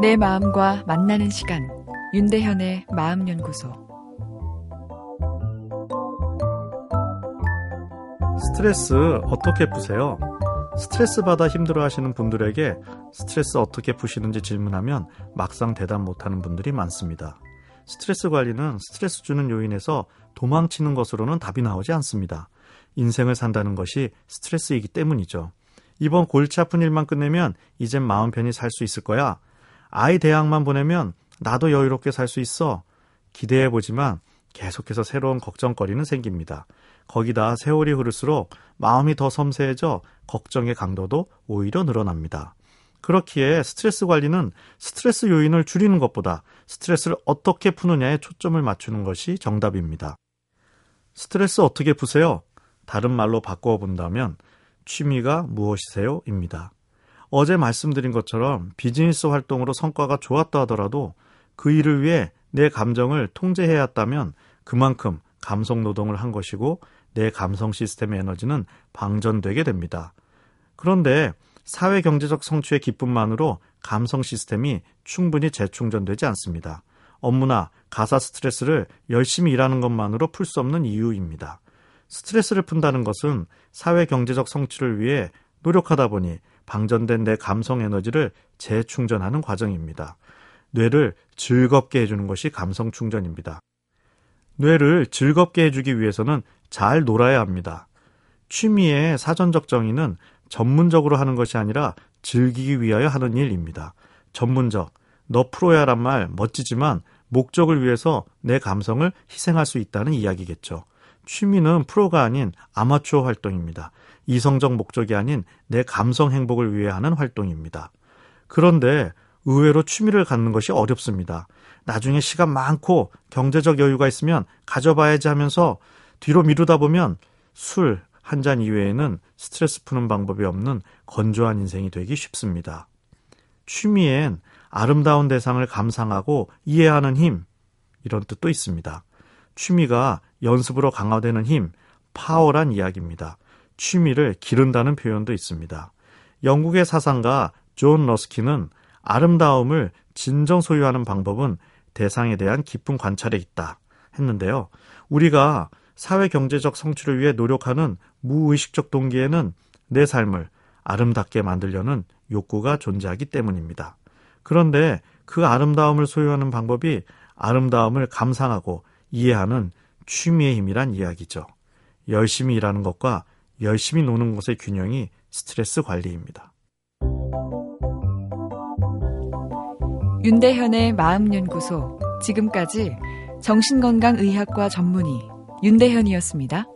내 마음과 만나는 시간 윤대현의 마음연구소 스트레스 어떻게 푸세요? 스트레스 받아 힘들어 하시는 분들에게 스트레스 어떻게 푸시는지 질문하면 막상 대답 못하는 분들이 많습니다. 스트레스 관리는 스트레스 주는 요인에서 도망치는 것으로는 답이 나오지 않습니다. 인생을 산다는 것이 스트레스이기 때문이죠. 이번 골치 아픈 일만 끝내면 이젠 마음 편히 살 수 있을 거야. 아이 대학만 보내면 나도 여유롭게 살 수 있어. 기대해 보지만 계속해서 새로운 걱정거리는 생깁니다. 거기다 세월이 흐를수록 마음이 더 섬세해져 걱정의 강도도 오히려 늘어납니다. 그렇기에 스트레스 관리는 스트레스 요인을 줄이는 것보다 스트레스를 어떻게 푸느냐에 초점을 맞추는 것이 정답입니다. 스트레스 어떻게 푸세요? 다른 말로 바꾸어 본다면 취미가 무엇이세요? 입니다. 어제 말씀드린 것처럼 비즈니스 활동으로 성과가 좋았다 하더라도 그 일을 위해 내 감정을 통제해야 했다면 그만큼 감성 노동을 한 것이고 내 감성 시스템의 에너지는 방전되게 됩니다. 그런데 사회 경제적 성취의 기쁨만으로 감성 시스템이 충분히 재충전되지 않습니다. 업무나 가사 스트레스를 열심히 일하는 것만으로 풀 수 없는 이유입니다. 스트레스를 푼다는 것은 사회 경제적 성취를 위해 노력하다 보니 방전된 내 감성 에너지를 재충전하는 과정입니다. 뇌를 즐겁게 해주는 것이 감성 충전입니다. 뇌를 즐겁게 해주기 위해서는 잘 놀아야 합니다. 취미의 사전적 정의는 전문적으로 하는 것이 아니라 즐기기 위하여 하는 일입니다. 전문적, 너 프로야란 말 멋지지만 목적을 위해서 내 감성을 희생할 수 있다는 이야기겠죠. 취미는 프로가 아닌 아마추어 활동입니다. 이성적 목적이 아닌 내 감성 행복을 위해 하는 활동입니다. 그런데 의외로 취미를 갖는 것이 어렵습니다. 나중에 시간 많고 경제적 여유가 있으면 가져봐야지 하면서 뒤로 미루다 보면 술 한 잔 이외에는 스트레스 푸는 방법이 없는 건조한 인생이 되기 쉽습니다. 취미엔 아름다운 대상을 감상하고 이해하는 힘, 이런 뜻도 있습니다. 취미가 연습으로 강화되는 힘, 파워란 이야기입니다. 취미를 기른다는 표현도 있습니다. 영국의 사상가 존 러스킨은 아름다움을 진정 소유하는 방법은 대상에 대한 깊은 관찰에 있다 했는데요. 우리가 사회 경제적 성취를 위해 노력하는 무의식적 동기에는 내 삶을 아름답게 만들려는 욕구가 존재하기 때문입니다. 그런데 그 아름다움을 소유하는 방법이 아름다움을 감상하고 이해하는 취미의 힘이란 이야기죠. 열심히 일하는 것과 열심히 노는 것의 균형이 스트레스 관리입니다. 윤대현의 마음연구소 지금까지 정신건강의학과 전문의 윤대현이었습니다.